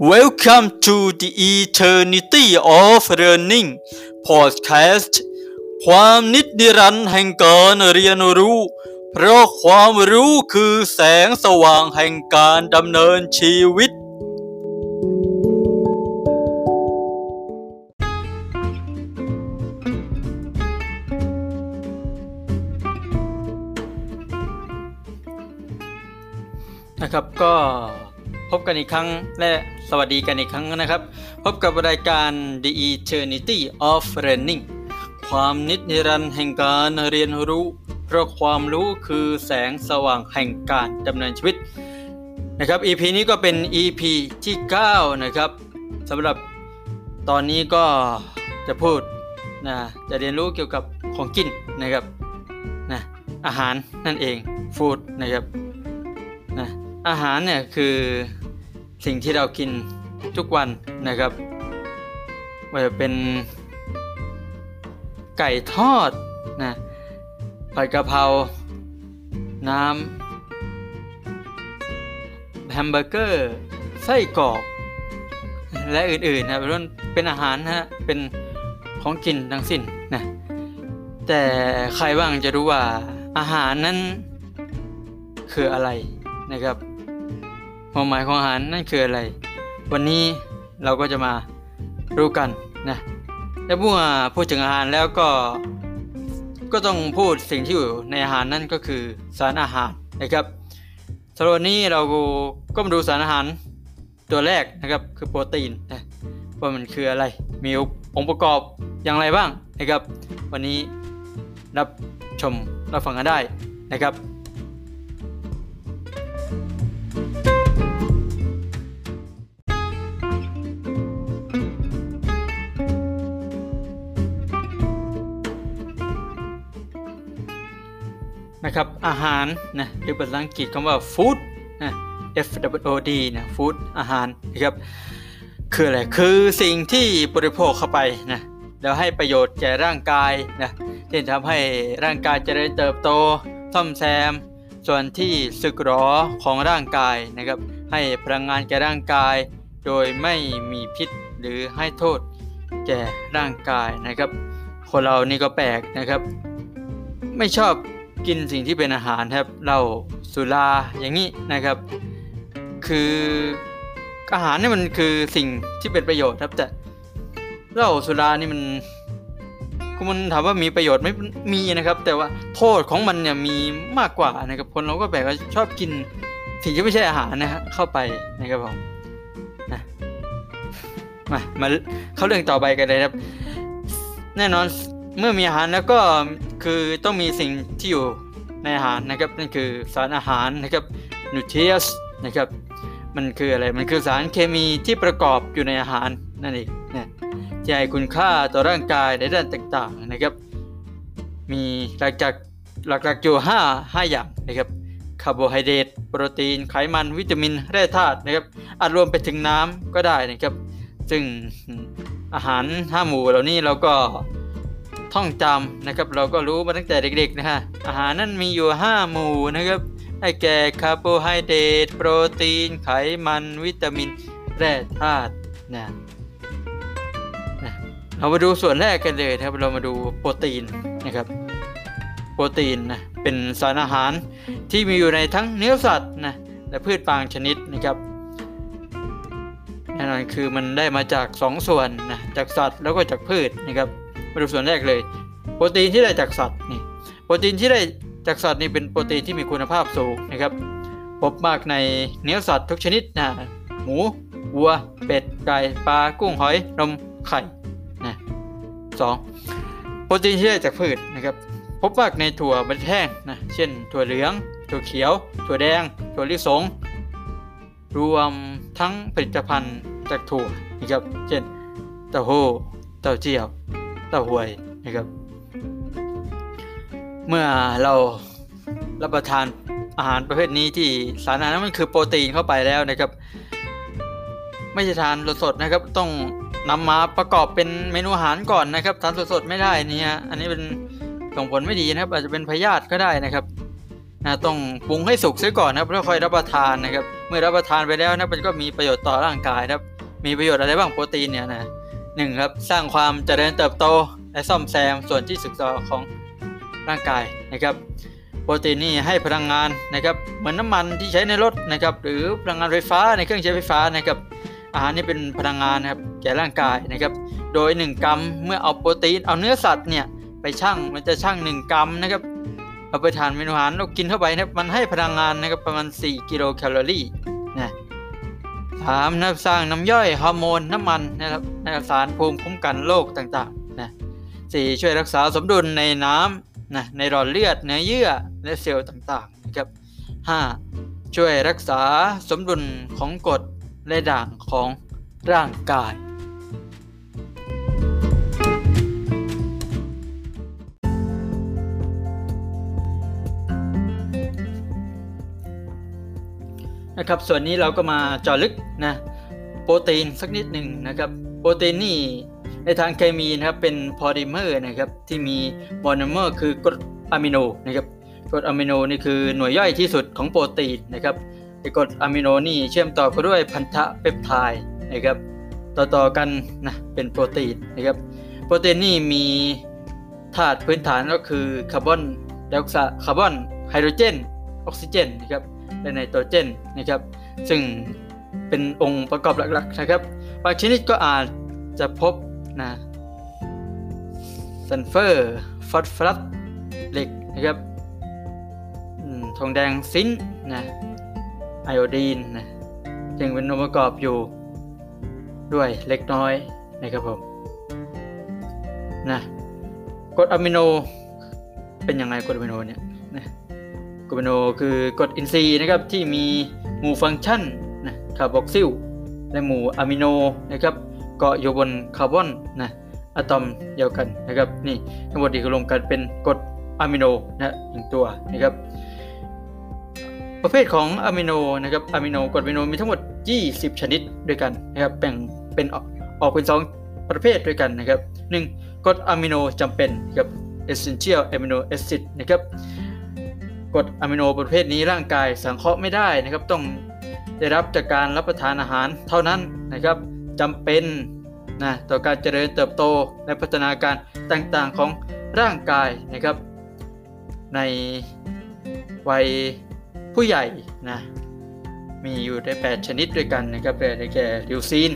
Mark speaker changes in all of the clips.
Speaker 1: Welcome to the Eternity of Learning Podcast ความนิจนิรันดรแห่งการเรียนรู้ เพราะความรู้คือแสงสว่างแห่งการดำเนินชีวิต นะครับก็ พบกันอีกครั้งและสวัสดีกันอีกครั้งนะครับ พบกับรายการ The Eternity of Learning ความนิจนิรันดร์แห่งการเรียนรู้ เพราะความรู้คือแสงสว่างแห่งการดำเนินชีวิตนะครับ EP นี้ก็เป็น EP ที่ 9 นะครับสำหรับตอนนี้ก็จะพูดนะจะเรียนรู้เกี่ยวกับของกินนะครับนะอาหารนั่นเองฟู้ดนะครับนะอาหารเนี่ยคือ สิ่งที่เรากินทุกวันนะครับว่าจะเป็นไก่ทอดนะผัดกะเพราน้ำแฮมเบอร์เกอร์ไส้กรอกและอื่นๆนะเป็นเป็นอาหารนะเป็นของกินทั้งสิ้นนะแต่ใครบ้างจะรู้ว่าอาหารนั้นคืออะไรนะครับ ความหมายของอาหารนั่นคืออะไร วันนี้เราก็จะมารู้กันนะและเมื่อพูดถึงอาหารแล้วก็ก็ต้องพูดสิ่งที่อยู่ในอาหารนั่นก็คือสารอาหารนะครับสำหรับวันนี้เราก็มาดูสารอาหารตัวแรกนะครับคือโปรตีนนะว่ามันคืออะไรมีองค์ประกอบอย่างไรบ้างนะครับ วันนี้รับชมรับฟังกันได้นะครับ อาหารนะหรือภาษาอังกฤษคำว่า food นะ F W O D นะ food อาหารนะครับคืออะไรคือสิ่งที่บริโภคเข้าไปนะแล้วให้ประโยชน์แก่ร่างกายนะที่ทำให้ร่างกายเจริญเติบโตซ่อมแซม ส่วนที่สึกหรอของร่างกายนะครับ ให้พลังงานแก่ร่างกาย โดยไม่มีพิษหรือให้โทษแก่ร่างกายนะครับ คนเรานี่ก็แปลกนะครับ ไม่ชอบ กินสิ่งที่เป็นอาหารครับเหล้าสุราอย่างนี้นะครับ คืออาหารนี่มันคือสิ่งที่เป็นประโยชน์ครับแต่เหล้าสุรานี่มันคือมันถามว่ามีประโยชน์ไม่มีนะครับ แต่ว่าโทษของมันเนี่ยมีมากกว่านะครับคนเราก็แบบว่าชอบกินสิ่งที่ไม่ใช่อาหารนะฮะเข้าไปนะครับผมนะมามาเข้าเรื่องต่อไปกันเลยครับ แน่นอน เมื่อมีอาหารแล้วก็คือต้องมีสิ่งที่อยู่ในอาหารนะครับนั่นคือสารอาหารนะครับ nutrients นะครับ มันคืออะไรมันคือสารเคมีที่ประกอบอยู่ในอาหารนั่นเองนะที่ให้คุณค่าต่อร่างกายในด้านต่างๆนะครับ มีหลักจากหลักๆอยู่5 5อย่างนะครับคาร์โบไฮเดรตโปรตีนไขมันวิตามินแร่ธาตุนะครับอาจรวมไปถึงน้ำก็ได้นะครับ ซึ่งอาหาร5หมู่เหล่านี้เราก็ ท่องจำนะครับ เราก็รู้มาตั้งแต่เด็กๆนะฮะอาหารนั้นมีอยู่ 5 หมู่นะครับได้แก่คาร์โบไฮเดรตโปรตีน ไขมัน วิตามินแร่ธาตุนะนะเรามาดูส่วนแรกกันเลยครับ เรามาดูโปรตีนนะครับ โปรตีนนะเป็นสารอาหารที่มีอยู่ในทั้งเนื้อสัตว์นะและพืชบางชนิดนะครับแน่นอนคือมันได้มาจาก2ส่วนนะจากสัตว์แล้วก็จากพืชนะครับ มาดูส่วนแรกเลย โปรตีนที่ได้จากสัตว์นี่โปรตีนที่ได้จากสัตว์นี่เป็นโปรตีนที่มีคุณภาพสูงนะครับ พบมากในเนื้อสัตว์ทุกชนิดนะหมูวัว เป็ดไก่ปลากุ้งหอยนมไข่นะสองโปรตีนที่ได้จากพืชนะครับพบมากในถั่วบดแห้งนะเช่น ถั่วเหลือง ถั่วเขียว ถั่วแดง ถั่วลิสง รวมทั้งผลิตภัณฑ์จากถั่วนะครับเช่นเต้าหู้เต้าเจี้ยว ตาหวยนะครับ เมื่อเรารับประทานอาหารประเภทนี้ที่สารอาหารนั้นมันคือโปรตีนเข้าไปแล้วนะครับ ไม่ใช่ทานสดๆนะครับ ต้องนำมาประกอบเป็นเมนูอาหารก่อนนะครับทานสดๆไม่ได้นี่ฮะอันนี้เป็นส่งผลไม่ดีนะครับ อาจจะเป็นพยาธิก็ได้นะครับนะต้องปรุงให้สุกเสียก่อนนะครับแล้วค่อยรับประทานนะครับเมื่อมื่อรับประทานไปแล้วนะมันก็มีประโยชน์ต่อร่างกายนะครับ มีประโยชน์อะไรบ้างโปรตีนเนี่ยนะ หนึ่งครับสร้างความเจริญเติบโต และซ่อมแซมส่วนที่สึกหรอของร่างกายนะครับโปรตีนนี่ให้พลังงานนะครับเหมือนน้ามันที่ใช้ในรถนะครับหรือพลังงานไฟฟ้าในเครื่องใช้ไฟฟ้านะครับอาหารนี่เป็นพลังงานนะครับแก่ร่างกายนะครับโดย 1 กรัมเมื่อเอาโปรตีนเอาเนื้อสัตว์เนี่ยไปชั่งมันจะชั่ง 1 กรัมนะครับเอาไปทานเมนูอาหารเรากินเข้าไปนะมันให้พลังงานนะครับประมาณ 4 กิโลแคลอรี่ นะสามนะสร้างน้ำย่อยฮอร์โมนน้ำมันนะครับสารภูมิคุ้มกันโรคต่างๆนะสี่ช่วยรักษาสมดุลในน้ำนะในหลอดเลือดเนื้อเยื่อและเซลล์ต่างๆนะครับห้าช่วยรักษาสมดุลของกรดและด่างของร่างกาย นะครับ ส่วนนี้เราก็มาเจาะลึกนะโปรตีนสักนิดหนึ่งนะครับ โปรตีนนี่ในทางเคมีนะครับเป็นพอลิเมอร์นะครับที่มีโมโนเมอร์คือกรดอะมิโนนะครับกรดอะมิโนนี่คือหน่วยย่อยที่สุดของโปรตีนนะครับไอกรดอะมิโนนี่เชื่อมต่อกันด้วยพันธะเปปไทด์นะครับต่อๆกันนะเป็นโปรตีนนะครับโปรตีนนี่มีธาตุพื้นฐานก็คือคาร์บอนไดออกไซด์คาร์บอนไฮโดรเจนออกซิเจนนะครับ และไนโตรเจนนะครับ ซึ่งเป็นองค์ประกอบหลักๆนะครับ บางชนิดก็อาจจะพบนะซัลเฟอร์ฟอสฟอรัสเหล็กนะครับทองแดง zinc นะไอโอดีนนะจึงเป็นองค์ประกอบอยู่ด้วยเล็กน้อยนะครับผมนะกรดอะมิโนเป็นยังไงกรดอะมิโนเนี่ยนะ กรดอะมิโนคือกรดอินทรีย์นะครับที่มีหมู่ฟังก์ชันนะคาร์บอกซิลและหมู่อะมิโนนะครับเกาะอยู่บนคาร์บอนนะอะตอมเดียวกันนะครับนี่ทั้งหมดที่รวมกันเป็นกรดอะมิโนนะหนึ่งตัวนะครับ ประเภทของอะมิโนนะครับอะมิโนกรดอะมิโนมีทั้งหมด 20 ชนิดด้วยกันนะครับแบ่งเป็นออกเป็น 2 ประเภทด้วยกันนะครับ 1. กรดอะมิโนจำเป็นครับ essential amino acid นะครับ กรดอะมิโนประเภทนี้ร่างกายสังเคราะห์ไม่ได้นะครับ ต้องได้รับจากการรับประทานอาหารเท่านั้นนะครับจำเป็นนะต่อการเจริญเติบโตและพัฒนาการต่างๆของร่างกายนะครับ ในวัยผู้ใหญ่นะมีอยู่ได้ 8 ชนิดด้วยกันนะครับได้แก่ลิวซีน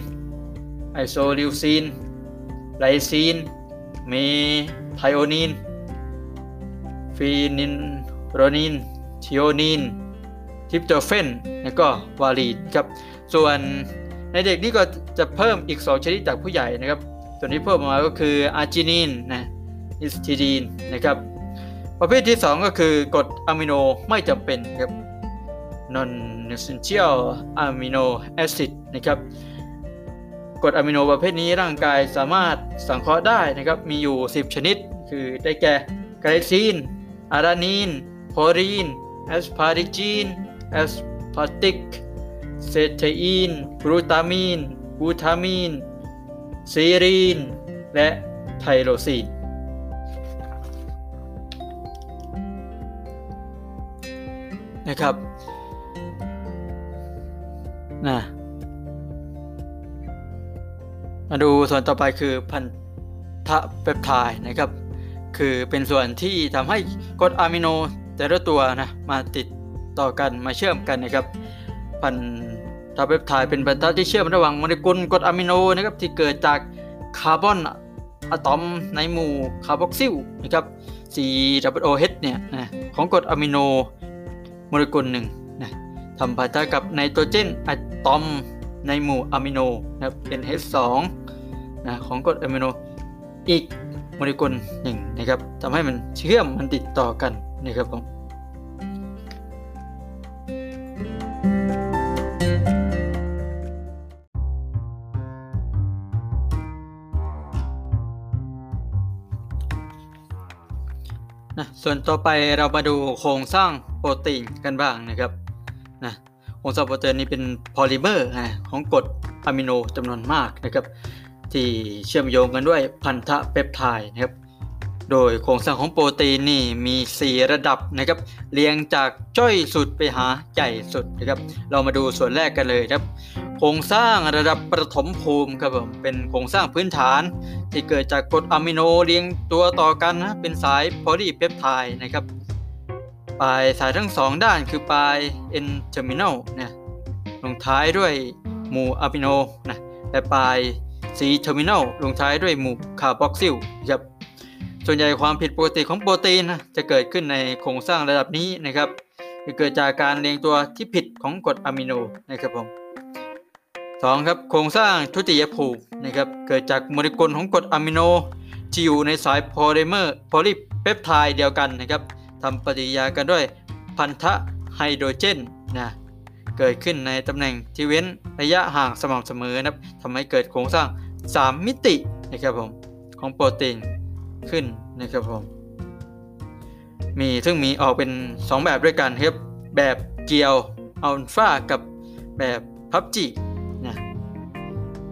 Speaker 1: ไอโซลิวซีนไลซีนเมไทโอนีนฟีนิลอะลาน ีนทรีโอนีนทริปโตเฟนแล้วก็วาลีนครับ ส่วนในเด็กนี่ก็จะเพิ่มอีก 2 ชนิดจากผู้ใหญ่นะครับ ส่วนที่เพิ่มมาก็คืออาร์จินีนนะฮิสทิดีนนะครับ ประเภทที่ 2 ก็คือกรดอะมิโนไม่จำเป็นครับ non essential amino acid นะครับกรดอะมิโนประเภทนี้ร่างกายสามารถสังเคราะห์ได้นะครับ มีอยู่ 10 ชนิด คือได้แก่ไกลซีนอาซีนอารานีน chlorine asparagine aspartic cetain glutamine glutamine serine และไทโรซีนนะครับนะมาดูส่วนต่อไปคือพันธะเปปไทด์นะครับ คือเป็นส่วนที่ทำให้กรดอะมิโน แต่ละตัวนะมาติดต่อกันมาเชื่อมกันนะครับพันธะเปปไทด์เป็นพันธะที่เชื่อมระหว่างโมเลกุลกรดอะมิโนนะครับที่เกิดจากคาร์บอนอะตอมในหมู่คาร์บอกซิลนะครับ COOH เนี่ยนะของกรดอะมิโนโมเลกุลหนึ่งนะทำพันธะกับไนโตรเจนอะตอมในหมู่อะมิโนนะครับเป็น H2 นะของกรดอะมิโนอีกโมเลกุลหนึ่งนะครับทำให้มันเชื่อมมันติดต่อกัน นะครับผมนะส่วนต่อไปเรามาดูโครงสร้างโปรตีนกันบ้างนะครับนะโครงสร้างโปรตีนนี้เป็นพอลิเมอร์นะของกรดอะมิโนจำนวนมากนะครับ ที่เชื่อมโยงกันด้วยพันธะเปปไทด์นะครับ โดยโครงสร้างของโปรตีนนี่มี 4 ระดับนะครับเรียงจากจ้อยสุดไปหาใหญ่สุดนะครับเรามาดูส่วนแรกกันเลยครับ โครงสร้างระดับประถมภูมิครับผมเป็นโครงสร้างพื้นฐาน ที่เกิดจากกรดอะมิโนเรียงตัวต่อกันนะเป็นสายโพลีเพปไทด์นะครับปลายสายทั้งสองด้านคือปลาย N terminal นะลงท้ายด้วยหมู่อะมิโนนะและปลาย C terminal ลงท้ายด้วยหมู่คาร์บอกซิลครับ ส่วนใหญ่ความผิดปกติของโปรตีนจะเกิดขึ้นในโครงสร้างระดับนี้นะครับเกิดจากการเรียงตัวที่ผิดของกรดอะมิโนนะครับผมสองครับโครงสร้างทุติยภูมินะครับเกิดจากโมเลกุลของกรดอะมิโนที่อยู่ในสายโพลิเมอร์โพลีเปปไทด์เดียวกันนะครับทำปฏิกิริยากันด้วยพันธะไฮโดรเจนนะเกิดขึ้นในตำแหน่งที่เว้นระยะห่างสม่ำเสมอนะครับทำให้เกิดโครงสร้าง 3 มิตินะครับผมของโปรตีน ขึ้นนะครับผม มีซึ่งมีออกเป็น 2 แบบด้วยกันครับ แบบเกียวอัลฟากับแบบพับจินะ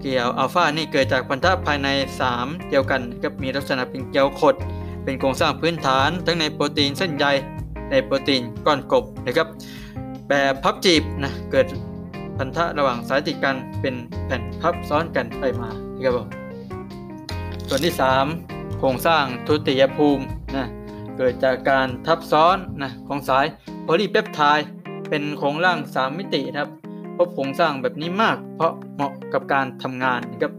Speaker 1: เกียวอัลฟานี่เกิดจากพันธะภายใน 3 เดียวกันครับมีลักษณะเป็นเกลียวขด เป็นโครงสร้างพื้นฐาน ทั้งในโปรตีนเส้นใยในโปรตีนก้อนกบนะครับแบบพับจีบนะเกิดพันธะระหว่างสายติดกันเป็นแผ่นพับซ้อนกันไปมานะครับผมส่วนที่ 3 โครงสร้างทุติยภูมินะเกิดจากการทับซ้อนนะของสายโพลีเปปไทด์เป็นโครงร่าง 3 มิตินะครับพบโครงสร้างแบบนี้มาก เพราะเหมาะกับการทำงานนะครับ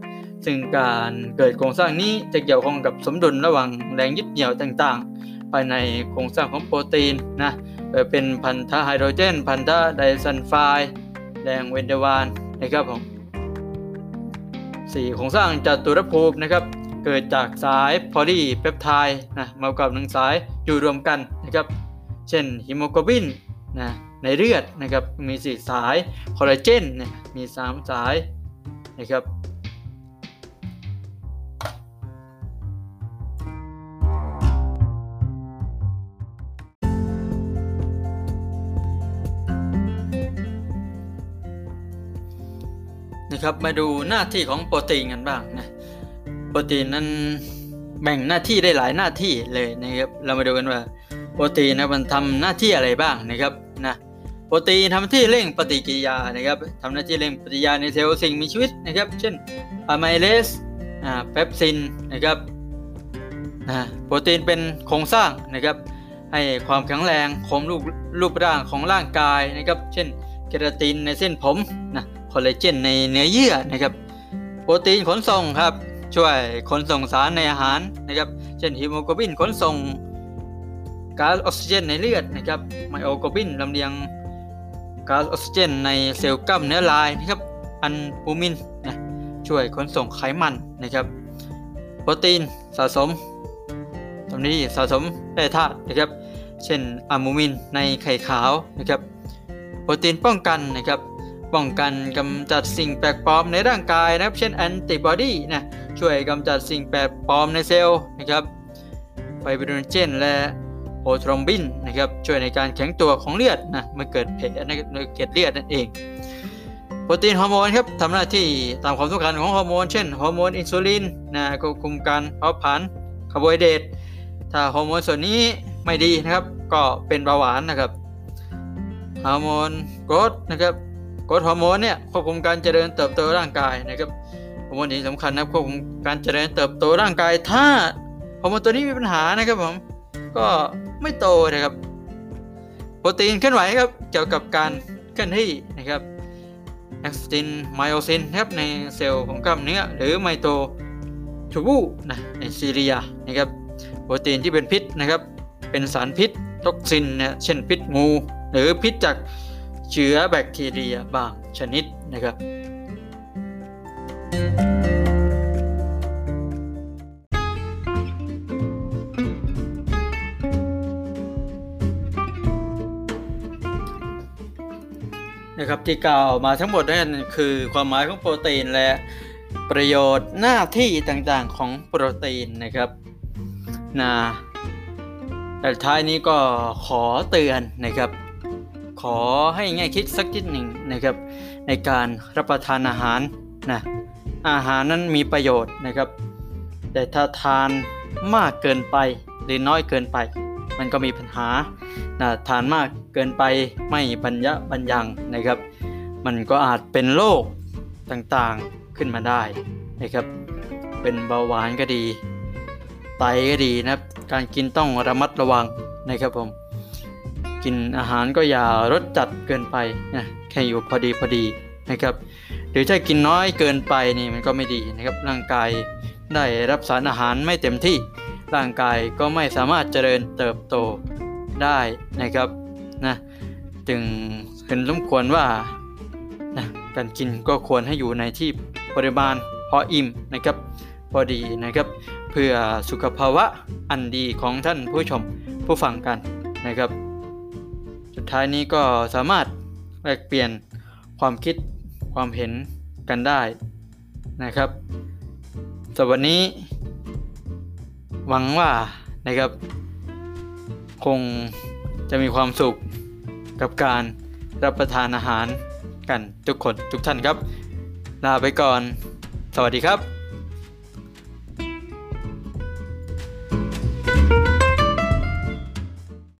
Speaker 1: ซึ่งการเกิดโครงสร้างนี้จะเกี่ยวข้องกับสมดุลระหว่างแรงยึดเหนี่ยวต่างๆ ภายในโครงสร้างของโปรตีนนะเป็นพันธะไฮโดรเจน พันธะไดซัลไฟด์แรงเวนเดวานนะครับผมสี่โครงสร้างจัตุรภูมินะครับ เกิดจากสายโพลีเปปไทด์นะมากับหนึ่งสายอยู่รวมกันนะครับ เช่นฮิโมโกลบินนะในเลือดนะครับมีสี่สายคอลลาเจนนะมีสามสายนะครับนะครับมาดูหน้าที่ของโปรตีนกันบ้างนะ รตีนนั้นแบ่งหน้าที่ได้หลายหน้าที่เลยนะครับ เรามาดูกันว่าโปรตีนนะมันทำหน้าที่อะไรบ้างนะครับนะโปรตีนทำหน้าที่เร่งปฏิกิริยานะครับทำหน้าที่เร่งปฏิกิริยาในเซลล์สิ่งมีชีวิตนะครับ เช่นอะไมเลสอ่าเปปซินนะครับนะโปรตีนเป็นโครงสร้างนะครับ ให้ความแข็งแรงคงรูปรูปร่างของร่างกายนะครับ เช่นเคราตินในเส้นผมนะคอลลาเจนในเนื้อเยื่อนะครับ โปรตีนขนส่งครับ ช่วยขนส่งสารในอาหารนะครับ เช่นฮีโมโกลบินขนส่งก๊าซออกซิเจนในเลือดนะครับไมโอโกลบินลำเลียงก๊าซออกซิเจนในเซลล์กล้ามเนื้อลายนะครับ อัลบูมินนะช่วยขนส่งไขมันนะครับ โปรตีนสะสมตรงนี้สะสมแร่ธาตุนะครับ เช่นอัลบูมินในไข่ขาวนะครับ โปรตีนป้องกันนะครับ ป้องกันกำจัดสิ่งแปลกปลอมในร่างกายนะครับ เช่นแอนติบอดีนะช่วยกำจัดสิ่งแปลกปลอมในเซลล์นะครับไฟบริโนเจนและโพรทรอมบินนะครับช่วยในการแข็งตัวของเลือดนะเมื่อเกิดแผลในเกล็ดเลือดนั่นเอง โปรตีนฮอร์โมนครับทำหน้าที่ตามความต้องการของฮอร์โมนเช่นฮอร์โมนอินซูลินนะควบคุมการเผาผลาญคาร์โบไฮเดรตถ้าฮอร์โมนส่วนนี้ไม่ดีนะครับ ก็เป็นเบาหวานนะครับฮอร์โมน growth นะครับ growth hormone เนี่ยควบคุมการเจริญเติบโตร่างกายนะครับฮอร์โมนนี้สำคัญนะควบคุมการเจริญเติบโตร่างกาย ถ้าฮอร์โมนตัวนี้มีปัญหานะครับผมก็ไม่โตนะครับ โปรตีนเคลื่อนไหวครับเกี่ยวกับการเคลื่อนที่นะครับแอคตินไมโอซินครับในเซลล์ของกล้ามเนื้อหรือไมโครทูบูลนะในซีเลียนะครับโปรตีนที่เป็นพิษนะครับ เป็นสารพิษ toxin นะเช่นพิษงู หรือพิษจาก เชื้อแบคทีเรียบางชนิดนะครับ นะครับที่กล่าวมาทั้งหมดนั่นคือความหมายของโปรตีนและประโยชน์หน้าที่ต่างๆของโปรตีนนะครับนะแต่ท้ายนี้ก็ขอเตือนนะครับ ขอให้ง่คิดสักนิดหนึ่งนะครับ ในการรับประทานอาหารนะอาหารนั้นมีประโยชน์นะครับ แต่ถ้าทานมากเกินไปหรือน้อยเกินไป มันก็มีปัญหานะทานมากเกินไปไม่บรรยะบรรยังนะครับ มันก็อาจเป็นโรคต่างๆขึ้นมาได้นะครับ เป็นเบาหวานก็ดีไตก็ดีนะครับ การกินต้องระมัดระวังนะครับผม กินอาหารก็อย่ารสจัดเกินไปนะแค่อยู่พอดีพอดีนะครับ หรือถ้ากินน้อยเกินไปนี่มันก็ไม่ดีนะครับ ร่างกายได้รับสารอาหารไม่เต็มที่ ร่างกายก็ไม่สามารถเจริญเติบโตได้นะครับนะจึงเห็นสมควรว่านะการกินก็ควรให้อยู่ในที่ปริมาณพออิ่มนะครับ พอดีนะครับ เพื่อสุขภาวะอันดีของท่านผู้ชมผู้ฟังกันนะครับ สุดท้ายนี้ก็สามารถแลกเปลี่ยนความคิดความเห็นกันได้นะครับสำหรับวันนี้ หวังว่านะครับ คงจะมีความสุขกับการรับประทานอาหารกันทุกคนทุกท่านครับ ลาไปก่อน สวัสดีครับ